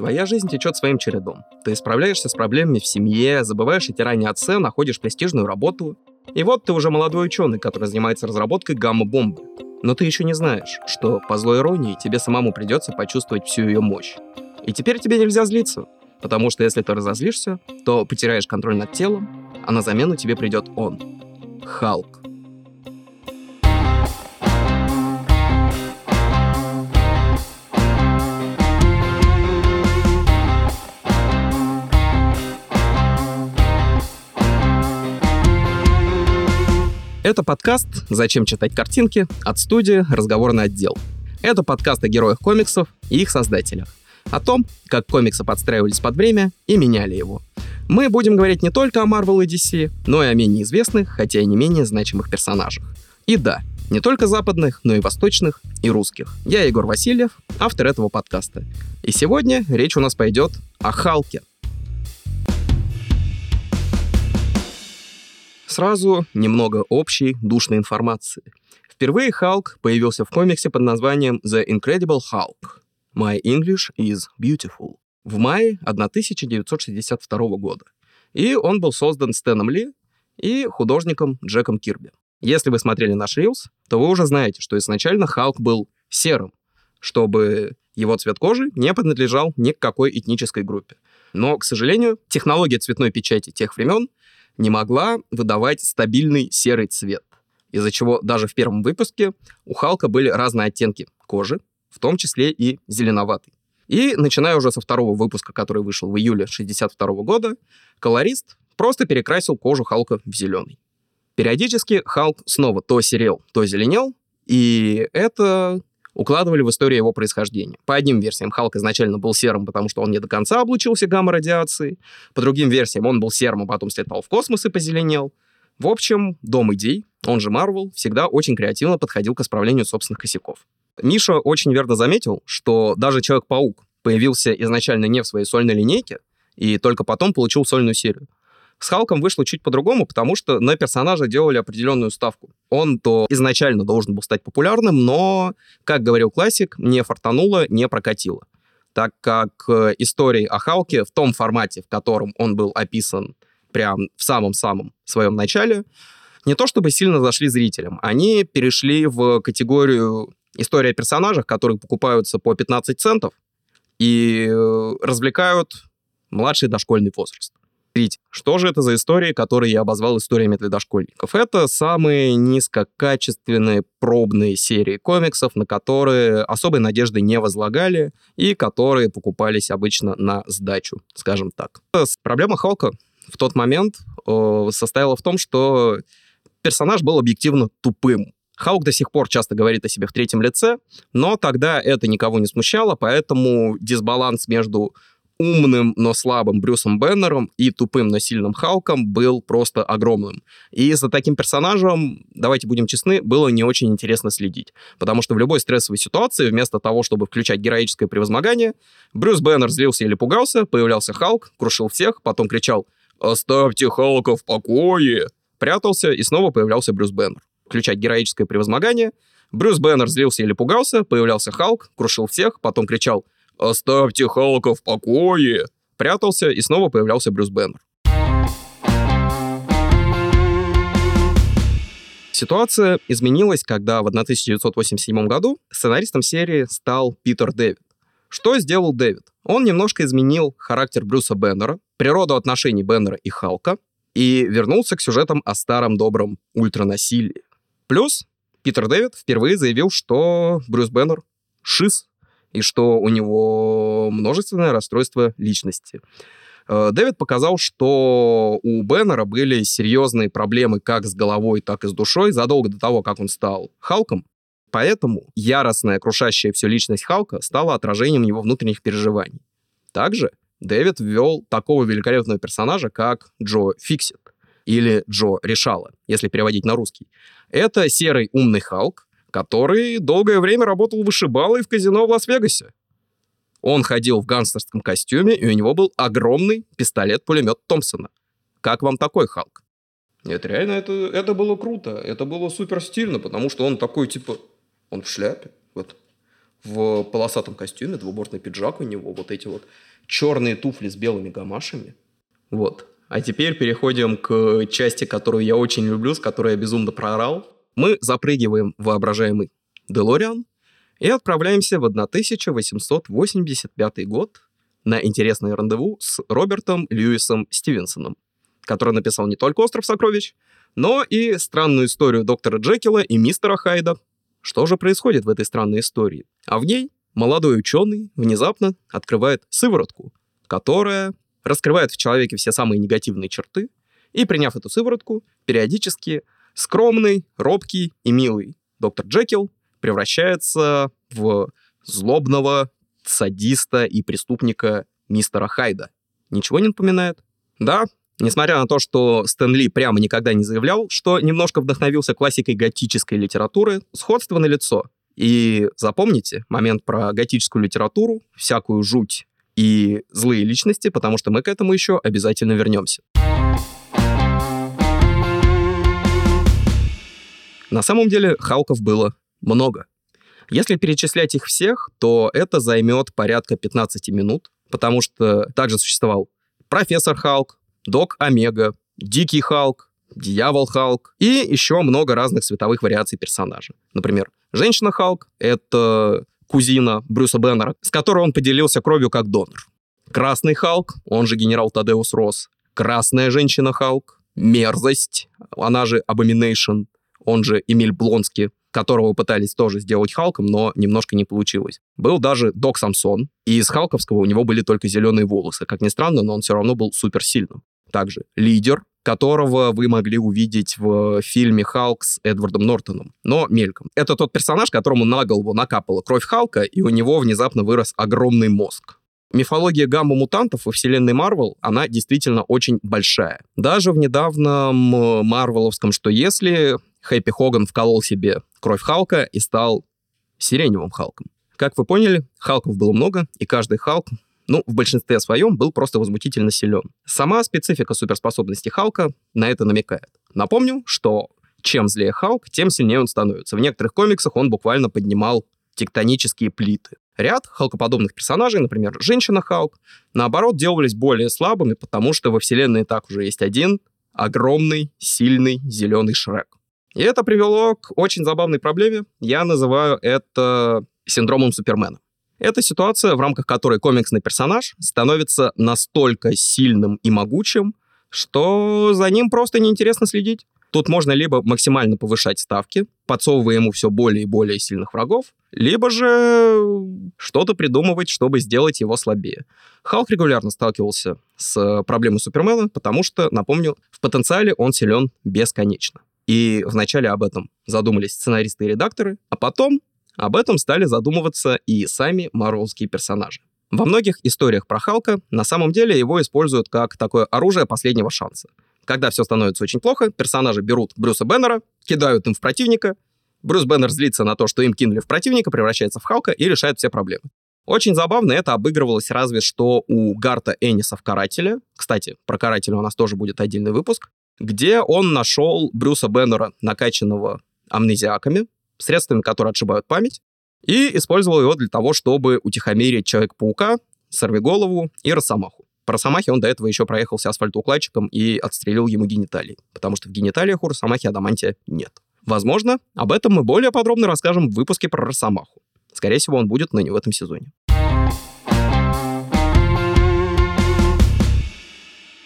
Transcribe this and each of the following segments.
Твоя жизнь течет своим чередом. Ты справляешься с проблемами в семье, забываешь о тиране отца, находишь престижную работу. И вот ты уже молодой ученый, который занимается разработкой гамма-бомбы. Но ты еще не знаешь, что, по злой иронии, тебе самому придется почувствовать всю ее мощь. И теперь тебе нельзя злиться, потому что если ты разозлишься, то потеряешь контроль над телом, а на замену тебе придет он — Халк. Это подкаст «Зачем читать картинки?» от студии «Разговорный отдел». Это подкаст о героях комиксов и их создателях. О том, как комиксы подстраивались под время и меняли его. Мы будем говорить не только о Marvel и DC, но и о менее известных, хотя и не менее значимых персонажах. И да, не только западных, но и восточных и русских. Я Егор Васильев, автор этого подкаста. И сегодня речь у нас пойдет о Халке, Сразу немного общей, душной информации. Впервые Халк появился в комиксе под названием The Incredible Hulk. My English is Beautiful в мае 1962 года. И он был создан Стэном Ли и художником Джеком Кирби. Если вы смотрели наш Рилс, то вы уже знаете, что изначально Халк был серым, чтобы его цвет кожи не принадлежал ни к какой этнической группе. Но, к сожалению, технология цветной печати тех времен не могла выдавать стабильный серый цвет, из-за чего даже в первом выпуске у Халка были разные оттенки кожи, в том числе и зеленоватый. И начиная уже со второго выпуска, который вышел в июле 62 года, колорист просто перекрасил кожу Халка в зеленый. Периодически Халк снова то серел, то зеленел, и это укладывали в историю его происхождения. По одним версиям Халк изначально был серым, потому что он не до конца облучился гамма-радиацией. По другим версиям он был серым, а потом слетал в космос и позеленел. В общем, Дом идей, он же Марвел, всегда очень креативно подходил к исправлению собственных косяков. Миша очень верно заметил, что даже Человек-паук появился изначально не в своей сольной линейке, и только потом получил сольную серию. С Халком вышло чуть по-другому, потому что на персонажа делали определенную ставку. Он то изначально должен был стать популярным, но, как говорил классик, не фартануло, не прокатило. Так как э, истории о Халке в том формате, в котором он был описан прям в самом-самом своем начале, не то чтобы сильно зашли зрителям. Они перешли в категорию истории о персонажах, которые покупаются по 15 центов и э, развлекают младший дошкольный возраст. Смотрите, что же это за истории, которые я обозвал историями для дошкольников? Это самые низкокачественные пробные серии комиксов, на которые особой надежды не возлагали и которые покупались обычно на сдачу, скажем так. Проблема Халка в тот момент э, состояла в том, что персонаж был объективно тупым. Халк до сих пор часто говорит о себе в третьем лице, но тогда это никого не смущало, поэтому дисбаланс между умным, но слабым Брюсом Беннером и тупым, но сильным Халком был просто огромным. И за таким персонажем, давайте будем честны, было не очень интересно следить. Потому что в любой стрессовой ситуации, вместо того, чтобы включать героическое превозмогание, Брюс Беннер злился или пугался, появлялся Халк, крушил всех, потом кричал «Оставьте Халка в покое!» прятался, и снова появлялся Брюс Беннер. Включать героическое превозмогание, Брюс Беннер злился или пугался, появлялся Халк, крушил всех, потом кричал «Оставьте Халка в покое!» Прятался, и снова появлялся Брюс Беннер. Ситуация изменилась, когда в 1987 году сценаристом серии стал Питер Дэвид. Что сделал Дэвид? Он немножко изменил характер Брюса Беннера, природу отношений Беннера и Халка, и вернулся к сюжетам о старом добром ультранасилии. Плюс Питер Дэвид впервые заявил, что Брюс Беннер шиз и что у него множественное расстройство личности. Э, Дэвид показал, что у Беннера были серьезные проблемы как с головой, так и с душой задолго до того, как он стал Халком. Поэтому яростная, крушащая всю личность Халка стала отражением его внутренних переживаний. Также Дэвид ввел такого великолепного персонажа, как Джо Фиксит или Джо Решала, если переводить на русский. Это серый умный Халк, который долгое время работал вышибалой в казино в Лас-Вегасе. Он ходил в гангстерском костюме, и у него был огромный пистолет-пулемет Томпсона. Как вам такой Халк? Это реально, это, это было круто. Это было супер стильно, потому что он такой, типа, он в шляпе. Вот. в полосатом костюме, двубортный пиджак у него, вот эти вот черные туфли с белыми гамашами. Вот. А теперь переходим к части, которую я очень люблю, с которой я безумно проорал. Мы запрыгиваем в воображаемый Делориан и отправляемся в 1885 год на интересное рандеву с Робертом Льюисом Стивенсоном, который написал не только «Остров сокровищ», но и странную историю доктора Джекила и мистера Хайда. Что же происходит в этой странной истории? А в ней молодой ученый внезапно открывает сыворотку, которая раскрывает в человеке все самые негативные черты, и, приняв эту сыворотку, периодически скромный, робкий и милый доктор Джекил превращается в злобного садиста и преступника мистера Хайда. Ничего не напоминает? Да, Несмотря на то, что Стэн Ли прямо никогда не заявлял, что немножко вдохновился классикой готической литературы, сходство на лицо. И запомните момент про готическую литературу, всякую жуть и злые личности, потому что мы к этому еще обязательно вернемся. На самом деле Халков было много. Если перечислять их всех, то это займет порядка 15 минут, потому что также существовал профессор Халк, Док Омега, Дикий Халк, Дьявол Халк и еще много разных световых вариаций персонажа. Например, Женщина Халк — это кузина Брюса Беннера, с которой он поделился кровью как донор. Красный Халк, он же генерал Тадеус Росс. Красная женщина Халк, Мерзость, она же Abomination, он же Эмиль Блонский, которого пытались тоже сделать Халком, но немножко не получилось. Был даже Док Самсон, и из Халковского у него были только зеленые волосы. Как ни странно, но он все равно был суперсильным. Также лидер, которого вы могли увидеть в фильме «Халк» с Эдвардом Нортоном, но мельком. Это тот персонаж, которому на голову накапала кровь Халка, и у него внезапно вырос огромный мозг. Мифология гамма-мутантов во вселенной Марвел, она действительно очень большая. Даже в недавнем э, марвеловском «Что если» Хэппи Хоган вколол себе кровь Халка и стал сиреневым Халком. Как вы поняли, Халков было много, и каждый Халк ну, в большинстве своем был просто возмутительно силен. Сама специфика суперспособности Халка на это намекает. Напомню, что чем злее Халк, тем сильнее он становится. В некоторых комиксах он буквально поднимал тектонические плиты. Ряд халкоподобных персонажей, например, женщина-халк, наоборот, делались более слабыми, потому что во вселенной так уже есть один огромный, сильный зеленый Шрек. И это привело к очень забавной проблеме. Я называю это синдромом Супермена. Это ситуация, в рамках которой комиксный персонаж становится настолько сильным и могучим, что за ним просто неинтересно следить. Тут можно либо максимально повышать ставки, подсовывая ему все более и более сильных врагов, либо же что-то придумывать, чтобы сделать его слабее. Халк регулярно сталкивался с проблемой Супермена, потому что, напомню, в потенциале он силен бесконечно. И вначале об этом задумались сценаристы и редакторы, а потом об этом стали задумываться и сами марвелские персонажи. Во многих историях про Халка на самом деле его используют как такое оружие последнего шанса. Когда все становится очень плохо, персонажи берут Брюса Беннера, кидают им в противника, Брюс Беннер злится на то, что им кинули в противника, превращается в Халка и решает все проблемы. Очень забавно это обыгрывалось разве что у Гарта Энниса в «Карателе». Кстати, про «Карателя» у нас тоже будет отдельный выпуск, где он нашел Брюса Беннера, накачанного амнезиаками, средствами, которые отшибают память, и использовал его для того, чтобы утихомирить Человека-паука, Сорвиголову и Росомаху. По Росомахе он до этого еще проехался асфальтоукладчиком и отстрелил ему гениталии, потому что в гениталиях у Росомахи адамантия нет. Возможно, об этом мы более подробно расскажем в выпуске про Росомаху. Скорее всего, он будет, но не в этом сезоне.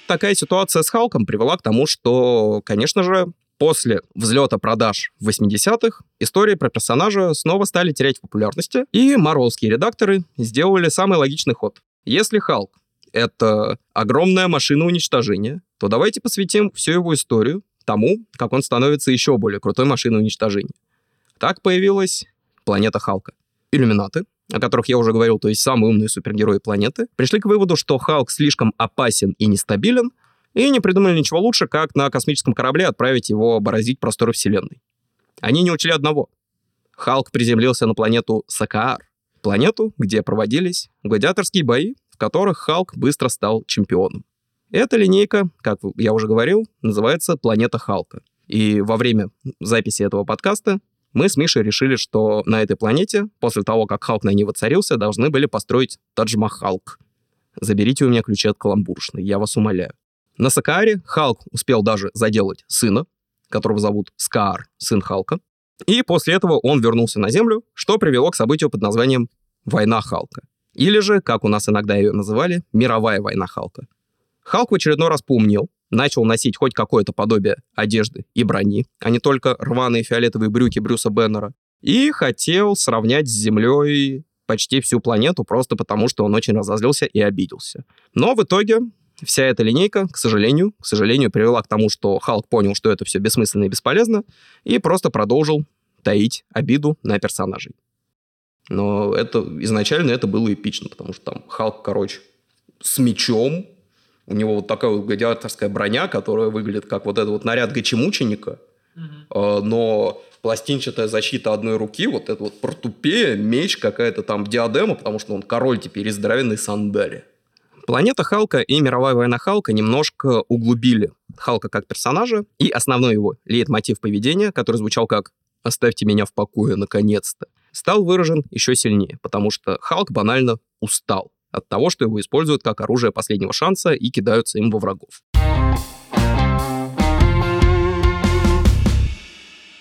Такая ситуация с Халком привела к тому, что, конечно же, После взлета продаж в 80-х истории про персонажа снова стали терять в популярности, и марвелские редакторы сделали самый логичный ход. Если Халк — это огромная машина уничтожения, то давайте посвятим всю его историю тому, как он становится еще более крутой машиной уничтожения. Так появилась планета Халка. Иллюминаты, о которых я уже говорил, то есть самые умные супергерои планеты, пришли к выводу, что Халк слишком опасен и нестабилен, и не придумали ничего лучше, как на космическом корабле отправить его бороздить просторы Вселенной. Они не учли одного. Халк приземлился на планету Сакаар, планету, где проводились гладиаторские бои, в которых Халк быстро стал чемпионом. Эта линейка, как я уже говорил, называется «Планета Халка». И во время записи этого подкаста мы с Мишей решили, что на этой планете, после того, как Халк на ней воцарился, должны были построить Тадж-Махалк. Заберите у меня ключи от каламбуршной, я вас умоляю. На Сакааре Халк успел даже заделать сына, которого зовут Скаар, сын Халка. И после этого он вернулся на Землю, что привело к событию под названием «Война Халка». Или же, как у нас иногда ее называли, «Мировая война Халка». Халк в очередной раз поумнел, начал носить хоть какое-то подобие одежды и брони, а не только рваные фиолетовые брюки Брюса Беннера, и хотел сравнять с Землей почти всю планету просто потому, что он очень разозлился и обиделся. Но в итоге вся эта линейка, к сожалению, к сожалению, привела к тому, что Халк понял, что это все бессмысленно и бесполезно, и просто продолжил таить обиду на персонажей. Но это изначально это было эпично, потому что там Халк, короче, с мечом, у него вот такая вот гладиаторская броня, которая выглядит как вот этот вот наряд гачемученика, mm-hmm. но пластинчатая защита одной руки, вот это вот портупея, меч, какая-то там диадема, потому что он король теперь из здоровенной сандали. Планета Халка и мировая война Халка немножко углубили Халка как персонажа, и основной его лейтмотив поведения, который звучал как «оставьте меня в покое, наконец-то», стал выражен еще сильнее, потому что Халк банально устал от того, что его используют как оружие последнего шанса и кидаются им во врагов.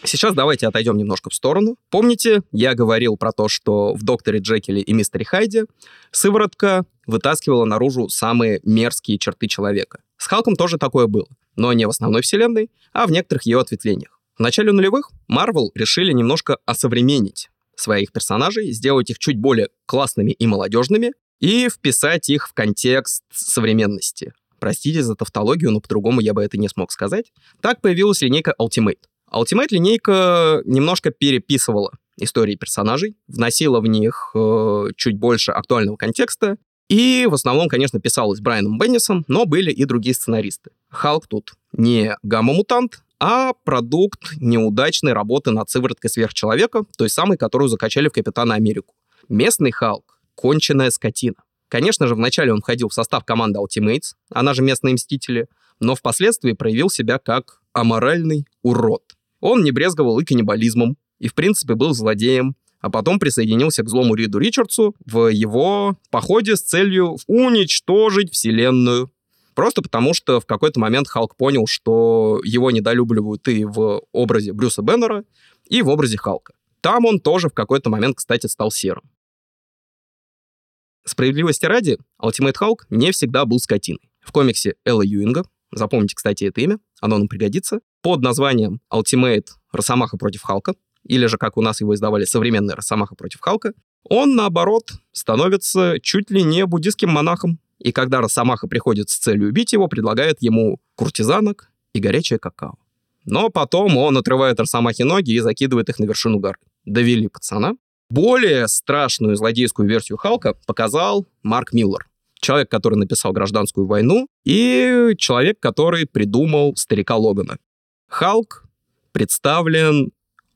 Сейчас давайте отойдем немножко в сторону. Помните, я говорил про то, что в «Докторе Джекиле» и «Мистере Хайде» сыворотка вытаскивала наружу самые мерзкие черты человека. С Халком тоже такое было, но не в основной вселенной, а в некоторых ее ответвлениях. В начале нулевых Марвел решили немножко осовременить своих персонажей, сделать их чуть более классными и молодежными, и вписать их в контекст современности. Простите за тавтологию, но по-другому я бы это не смог сказать. Так появилась линейка Ultimate. Ultimate линейка немножко переписывала истории персонажей, вносила в них э, чуть больше актуального контекста, и в основном, конечно, писалась Брайаном Беннисом, но были и другие сценаристы. Халк тут не гамма-мутант, а продукт неудачной работы над сывороткой сверхчеловека, той самой, которую закачали в Капитана Америку. Местный Халк — конченая скотина. Конечно же, вначале он входил в состав команды Ultimates, она же местные Мстители, но впоследствии проявил себя как аморальный урод. Он не брезговал и каннибализмом, и, в принципе, был злодеем, а потом присоединился к злому Риду Ричардсу в его походе с целью уничтожить Вселенную. Просто потому, что в какой-то момент Халк понял, что его недолюбливают и в образе Брюса Беннера, и в образе Халка. Там он тоже в какой-то момент, кстати, стал серым. Справедливости ради, Ultimate Халк не всегда был скотиной. В комиксе Элла Юинга, запомните, кстати, это имя, оно нам пригодится, под названием Ultimate Росомаха против Халка, или же, как у нас его издавали, современный Росомаха против Халка, он, наоборот, становится чуть ли не буддийским монахом. И когда Росомаха приходит с целью убить его, предлагает ему куртизанок и горячее какао. Но потом он отрывает Росомахе ноги и закидывает их на вершину горы. Довели пацана. Более страшную злодейскую версию Халка показал Марк Миллер. Человек, который написал «Гражданскую войну», и человек, который придумал «Старика Логана». Халк представлен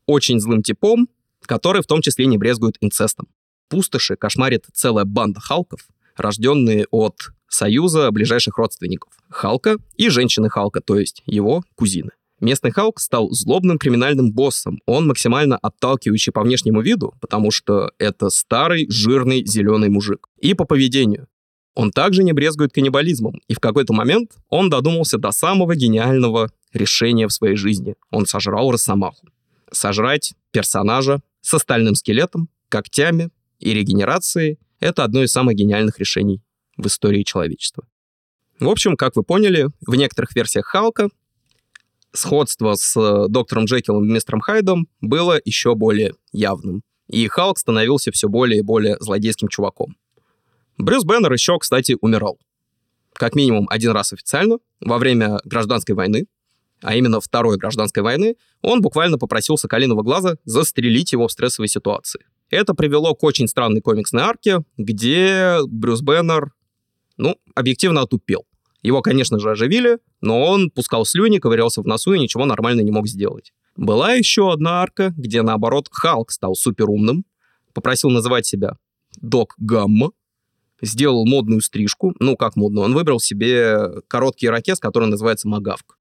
очень злым типом, который в том числе не брезгует инцестом. Пустоши кошмарит целая банда Халков, рожденные от союза ближайших родственников Халка и женщины Халка, то есть его кузины. Местный Халк стал злобным криминальным боссом. Он максимально отталкивающий по внешнему виду, потому что это старый, жирный, зеленый мужик. И по поведению. Он также не брезгует каннибализмом, и в какой-то момент он додумался до самого гениального решения в своей жизни. Он сожрал Росомаху. Сожрать персонажа с остальным скелетом, когтями и регенерацией — это одно из самых гениальных решений в истории человечества. В общем, как вы поняли, в некоторых версиях Халка сходство с э, доктором Джекилом и мистером Хайдом было еще более явным. И Халк становился все более и более злодейским чуваком. Брюс Беннер еще, кстати, умирал. Как минимум один раз официально, во время гражданской войны, а именно Второй гражданской войны, он буквально попросил Соколиного Глаза застрелить его в стрессовой ситуации. Это привело к очень странной комиксной арке, где Брюс Беннер, ну, объективно отупел. Его, конечно же, оживили, но он пускал слюни, ковырялся в носу и ничего нормально не мог сделать. Была еще одна арка, где, наоборот, Халк стал суперумным, попросил называть себя Док Гамма, сделал модную стрижку. Ну, как модную? Он выбрал себе короткий ракет, который называется Магавк.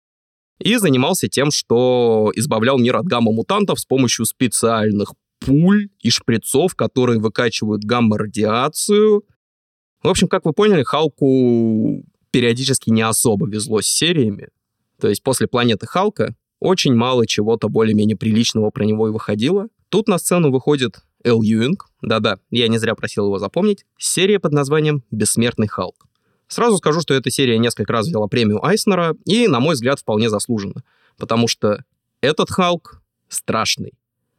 и занимался тем, что избавлял мир от гамма-мутантов с помощью специальных пуль и шприцов, которые выкачивают гамма-радиацию. В общем, как вы поняли, Халку периодически не особо везло с сериями. То есть после «Планеты Халка» очень мало чего-то более-менее приличного про него и выходило. Тут на сцену выходит Эл Юинг, да-да, я не зря просил его запомнить, серия под названием «Бессмертный Халк». Сразу скажу, что эта серия несколько раз взяла премию Айснера, и, на мой взгляд, вполне заслуженно, потому что этот Халк страшный.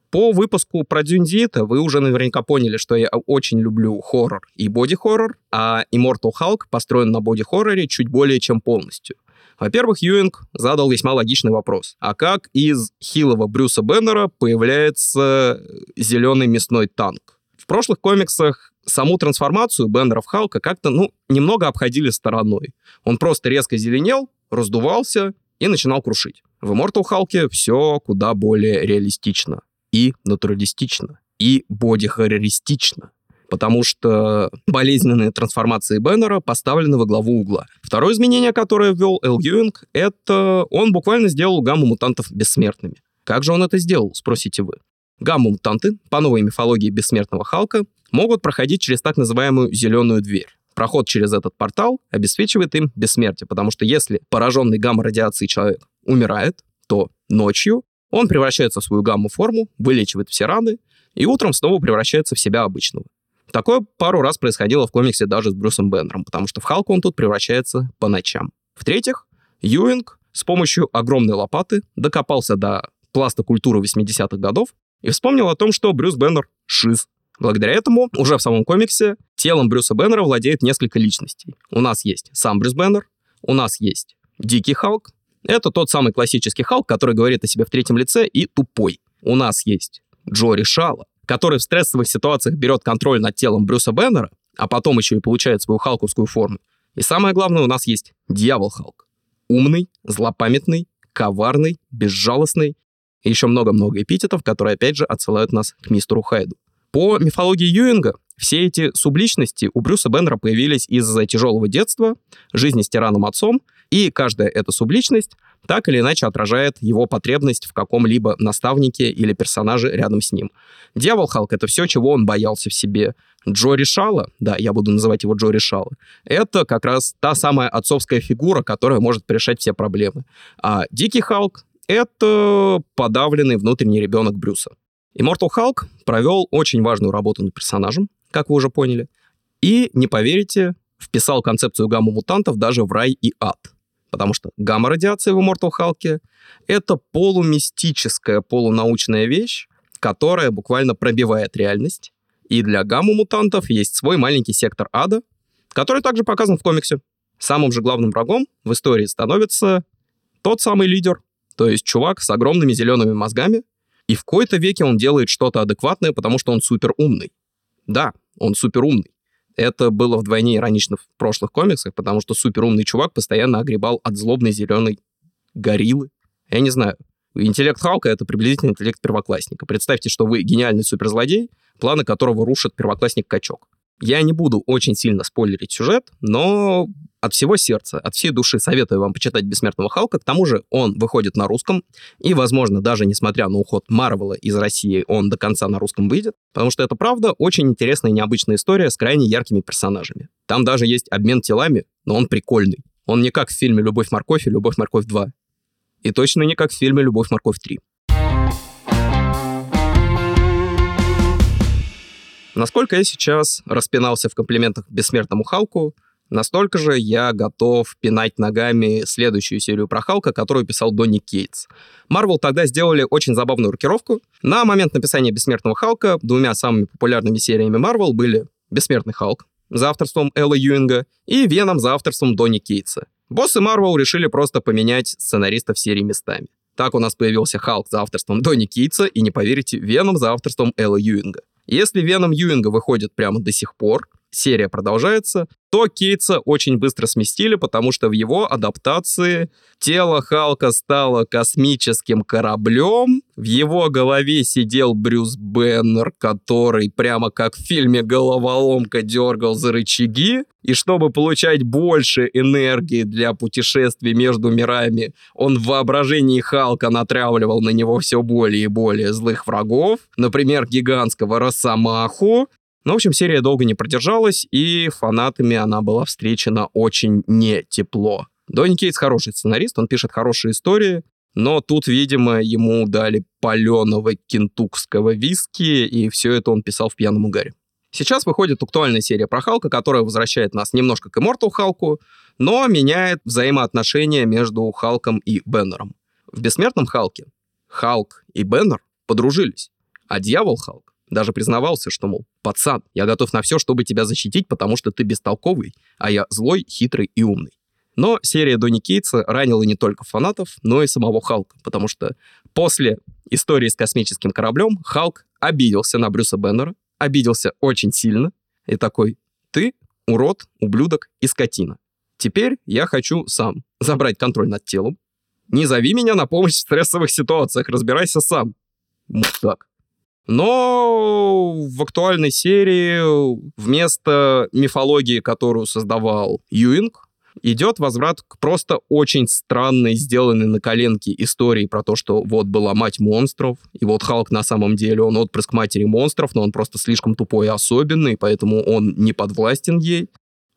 По выпуску про Дюнзита вы уже наверняка поняли, что я очень люблю хоррор и боди-хоррор, а Immortal Hulk построен на боди-хорроре чуть более чем полностью. Во-первых, Юинг задал весьма логичный вопрос. А как из хилого Брюса Беннера появляется зеленый мясной танк? В прошлых комиксах саму трансформацию Беннера в Халка как-то, ну, немного обходили стороной. Он просто резко зеленел, раздувался и начинал крушить. В Immortal Халке все куда более реалистично и натуралистично, и боди-хоррористично потому что болезненные трансформации Беннера поставлены во главу угла. Второе изменение, которое ввел Эл Юинг, это он буквально сделал гамму мутантов бессмертными. Как же он это сделал, спросите вы? Гамма-мутанты, по новой мифологии бессмертного Халка, могут проходить через так называемую «зеленую дверь». Проход через этот портал обеспечивает им бессмертие, потому что если пораженный гамма-радиацией человек умирает, то ночью он превращается в свою гамму-форму, вылечивает все раны, и утром снова превращается в себя обычного. Такое пару раз происходило в комиксе даже с Брюсом Беннером, потому что в Халка он тут превращается по ночам. В-третьих, Юинг с помощью огромной лопаты докопался до пласта культуры 80-х годов и вспомнил о том, что Брюс Беннер — шиз. Благодаря этому уже в самом комиксе телом Брюса Беннера владеет несколько личностей. У нас есть сам Брюс Беннер, у нас есть Дикий Халк. Это тот самый классический Халк, который говорит о себе в третьем лице и тупой. У нас есть Джори Шала, который в стрессовых ситуациях берет контроль над телом Брюса Беннера, а потом еще и получает свою халковскую форму. И самое главное, у нас есть Дьявол Халк. Умный, злопамятный, коварный, безжалостный и еще много-много эпитетов, которые, опять же, отсылают нас к мистеру Хайду. По мифологии Юинга, все эти субличности у Брюса Беннера появились из-за тяжелого детства, жизни с тираном отцом, и каждая эта субличность так или иначе отражает его потребность в каком-либо наставнике или персонаже рядом с ним. Дьявол Халк — это все, чего он боялся в себе. Джо Решала, да, я буду называть его Джо Решала, это как раз та самая отцовская фигура, которая может решать все проблемы. А Дикий Халк — это подавленный внутренний ребенок Брюса. Immortal Халк провел очень важную работу над персонажем, как вы уже поняли, и, не поверите, вписал концепцию гамма мутантов даже в рай и ад — потому что гамма-радиация в Immortal Hulk — это полумистическая, полунаучная вещь, которая буквально пробивает реальность. И для гамма-мутантов есть свой маленький сектор ада, который также показан в комиксе. Самым же главным врагом в истории становится тот самый лидер, то есть чувак с огромными зелеными мозгами, и в какой-то веке он делает что-то адекватное, потому что он супер умный. Да, он супер умный. Это было вдвойне иронично в прошлых комиксах, потому что суперумный чувак постоянно огребал от злобной зеленой гориллы. Я не знаю. Интеллект Халка — это приблизительно интеллект первоклассника. Представьте, что вы гениальный суперзлодей, планы которого рушит первоклассник-качок. Я не буду очень сильно спойлерить сюжет, но от всего сердца, от всей души советую вам почитать «Бессмертного Халка». К тому же он выходит на русском, и, возможно, даже несмотря на уход Марвела из России, он до конца на русском выйдет, потому что это, правда, очень интересная и необычная история с крайне яркими персонажами. Там даже есть обмен телами, но он прикольный. Он не как в фильме «Любовь-морковь» и «Любовь-морковь 2». И точно не как в фильме «Любовь-морковь 3». Насколько я сейчас распинался в комплиментах бессмертному Халку, настолько же я готов пинать ногами следующую серию про Халка, которую писал Донни Кейтс. Марвел тогда сделали очень забавную рокировку. На момент написания «Бессмертного Халка» двумя самыми популярными сериями Марвел были «Бессмертный Халк» за авторством Элла Юинга и «Веном» за авторством Донни Кейтса. Боссы Марвел решили просто поменять сценаристов серии местами. Так у нас появился Халк за авторством Донни Кейтса и, не поверите, Веном за авторством Элла Юинга. Если Веном Юинга выходит прямо до сих пор, серия продолжается, то Кейтса очень быстро сместили, потому что в его адаптации тело Халка стало космическим кораблем, в его голове сидел Брюс Беннер, который прямо как в фильме «Головоломка» дергал за рычаги, и чтобы получать больше энергии для путешествий между мирами, он в воображении Халка натравливал на него все более и более злых врагов, например, гигантского Росомаху, ну, в общем, серия долго не продержалась, и фанатами она была встречена очень не тепло. Донни Кейтс хороший сценарист, он пишет хорошие истории, но тут, видимо, ему дали паленого кентукского виски, и все это он писал в пьяном угаре. Сейчас выходит актуальная серия про Халка, которая возвращает нас немножко к Immortal Халку, но меняет взаимоотношения между Халком и Беннером. В «Бессмертном Халке» Халк и Беннер подружились, а Дьявол Халк даже признавался, что, мол, пацан, я готов на все, чтобы тебя защитить, потому что ты бестолковый, а я злой, хитрый и умный. Но серия Донни Кейтса ранила не только фанатов, но и самого Халка, потому что после истории с космическим кораблем Халк обиделся на Брюса Беннера, обиделся очень сильно, и такой, ты урод, ублюдок и скотина. Теперь я хочу сам забрать контроль над телом. Не зови меня на помощь в стрессовых ситуациях, разбирайся сам. Мудак. Но в актуальной серии вместо мифологии, которую создавал Юинг, идет возврат к просто очень странной, сделанной на коленке истории про то, что вот была мать монстров, и вот Халк на самом деле, он отпрыск матери монстров, но он просто слишком тупой и особенный, поэтому он не подвластен ей.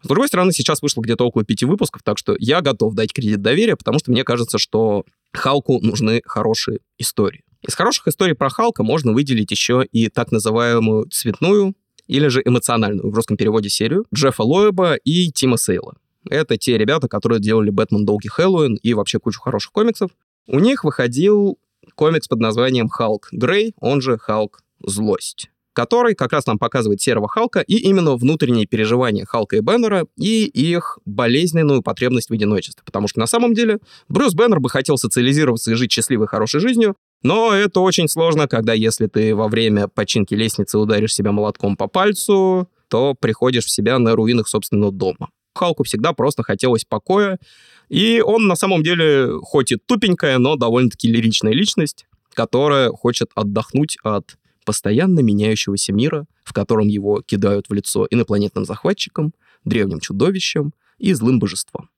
С другой стороны, сейчас вышло где-то около пяти выпусков, так что я готов дать кредит доверия, потому что мне кажется, что Халку нужны хорошие истории. Из хороших историй про Халка можно выделить еще и так называемую цветную или же эмоциональную в русском переводе серию Джеффа Лоеба и Тима Сейла. Это те ребята, которые делали «Бэтмен. Долгий Хэллоуин» и вообще кучу хороших комиксов. У них выходил комикс под названием «Халк Грей», он же «Халк Злость» который как раз нам показывает серого Халка и именно внутренние переживания Халка и Беннера и их болезненную потребность в одиночестве. Потому что на самом деле Брюс Беннер бы хотел социализироваться и жить счастливой, хорошей жизнью, но это очень сложно, когда если ты во время починки лестницы ударишь себя молотком по пальцу, то приходишь в себя на руинах собственного дома. Халку всегда просто хотелось покоя, и он на самом деле хоть и тупенькая, но довольно-таки лиричная личность, которая хочет отдохнуть от постоянно меняющегося мира, в котором его кидают в лицо инопланетным захватчикам, древним чудовищам и злым божествам.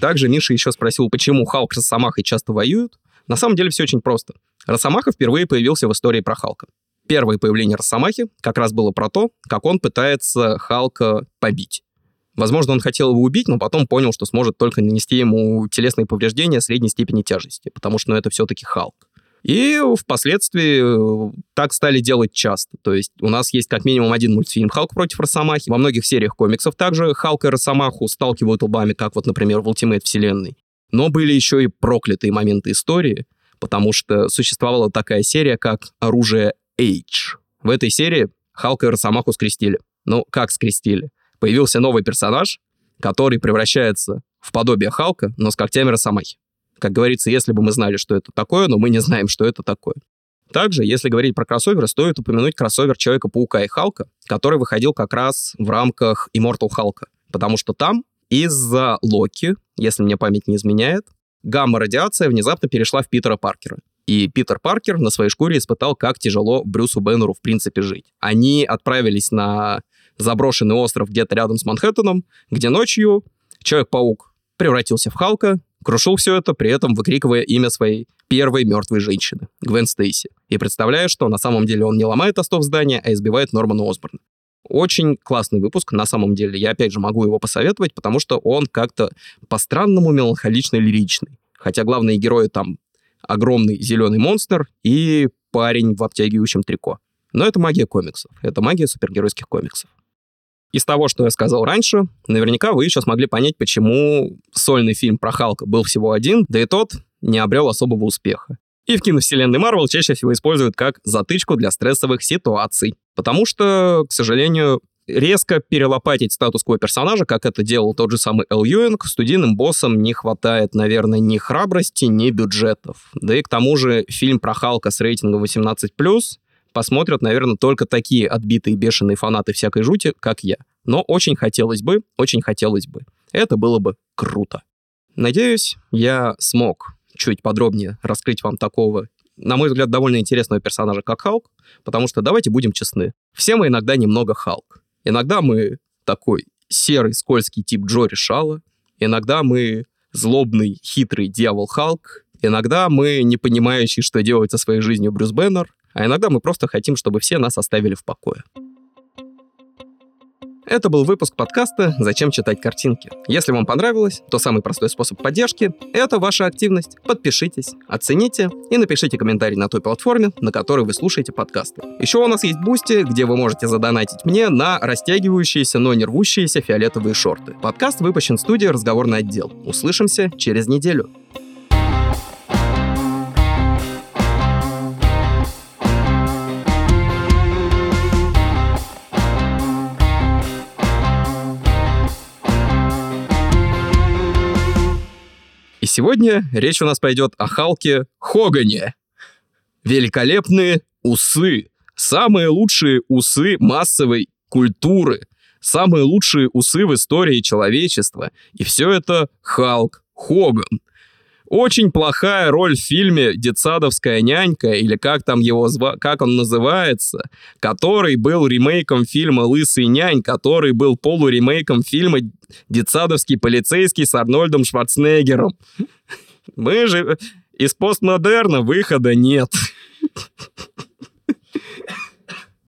Также Миша еще спросил, почему Халк с Росомахой часто воюют. На самом деле все очень просто. Росомаха впервые появился в истории про Халка. Первое появление Росомахи как раз было про то, как он пытается Халка побить. Возможно, он хотел его убить, но потом понял, что сможет только нанести ему телесные повреждения средней степени тяжести, потому что ну, это все-таки Халк. И впоследствии э, так стали делать часто. То есть у нас есть как минимум один мультфильм «Халк против Росомахи». Во многих сериях комиксов также Халк и Росомаху сталкивают лбами, как вот, например, в Ultimate вселенной. Но были еще и проклятые моменты истории, потому что существовала такая серия, как «Оружие H». В этой серии Халка и Росомаху скрестили. Ну, как скрестили? Появился новый персонаж, который превращается в подобие Халка, но с когтями Росомахи. Как говорится, если бы мы знали, что это такое, но мы не знаем, что это такое. Также, если говорить про кроссоверы, стоит упомянуть кроссовер Человека-паука и Халка, который выходил как раз в рамках Immortal Халка. Потому что там из-за Локи, если мне память не изменяет, гамма-радиация внезапно перешла в Питера Паркера. И Питер Паркер на своей шкуре испытал, как тяжело Брюсу Беннеру в принципе жить. Они отправились на заброшенный остров где-то рядом с Манхэттеном, где ночью Человек-паук превратился в Халка, Крушил все это, при этом выкрикивая имя своей первой мертвой женщины, Гвен Стейси, и представляя, что на самом деле он не ломает остов здания, а избивает Нормана Осборна. Очень классный выпуск, на самом деле. Я, опять же, могу его посоветовать, потому что он как-то по-странному меланхолично-лиричный. Хотя главные герои там огромный зеленый монстр и парень в обтягивающем трико. Но это магия комиксов. Это магия супергеройских комиксов. Из того, что я сказал раньше, наверняка вы еще смогли понять, почему сольный фильм про Халка был всего один, да и тот не обрел особого успеха. И в киновселенной Марвел чаще всего используют как затычку для стрессовых ситуаций. Потому что, к сожалению, резко перелопатить статус-кво персонажа, как это делал тот же самый Эл Юинг, студийным боссам не хватает, наверное, ни храбрости, ни бюджетов. Да и к тому же фильм про Халка с рейтингом 18+, посмотрят, наверное, только такие отбитые бешеные фанаты всякой жути, как я. Но очень хотелось бы, очень хотелось бы. Это было бы круто. Надеюсь, я смог чуть подробнее раскрыть вам такого, на мой взгляд, довольно интересного персонажа, как Халк, потому что давайте будем честны. Все мы иногда немного Халк. Иногда мы такой серый, скользкий тип Джо Решала, иногда мы злобный, хитрый дьявол Халк, иногда мы не понимающий, что делать со своей жизнью Брюс Беннер, а иногда мы просто хотим, чтобы все нас оставили в покое. Это был выпуск подкаста «Зачем читать картинки?». Если вам понравилось, то самый простой способ поддержки — это ваша активность. Подпишитесь, оцените и напишите комментарий на той платформе, на которой вы слушаете подкасты. Еще у нас есть Boosty, где вы можете задонатить мне на растягивающиеся, но не рвущиеся фиолетовые шорты. Подкаст выпущен в студии «Разговорный отдел». Услышимся через неделю. Сегодня речь у нас пойдет о Халке Хогане. Великолепные усы. Самые лучшие усы массовой культуры. Самые лучшие усы в истории человечества. И все это Халк Хоган. Очень плохая роль в фильме «Детсадовская нянька», или как там его зва... как он называется, который был ремейком фильма «Лысый нянь», который был полуремейком фильма «Детсадовский полицейский» с Арнольдом Шварценеггером. Мы же из постмодерна выхода нет.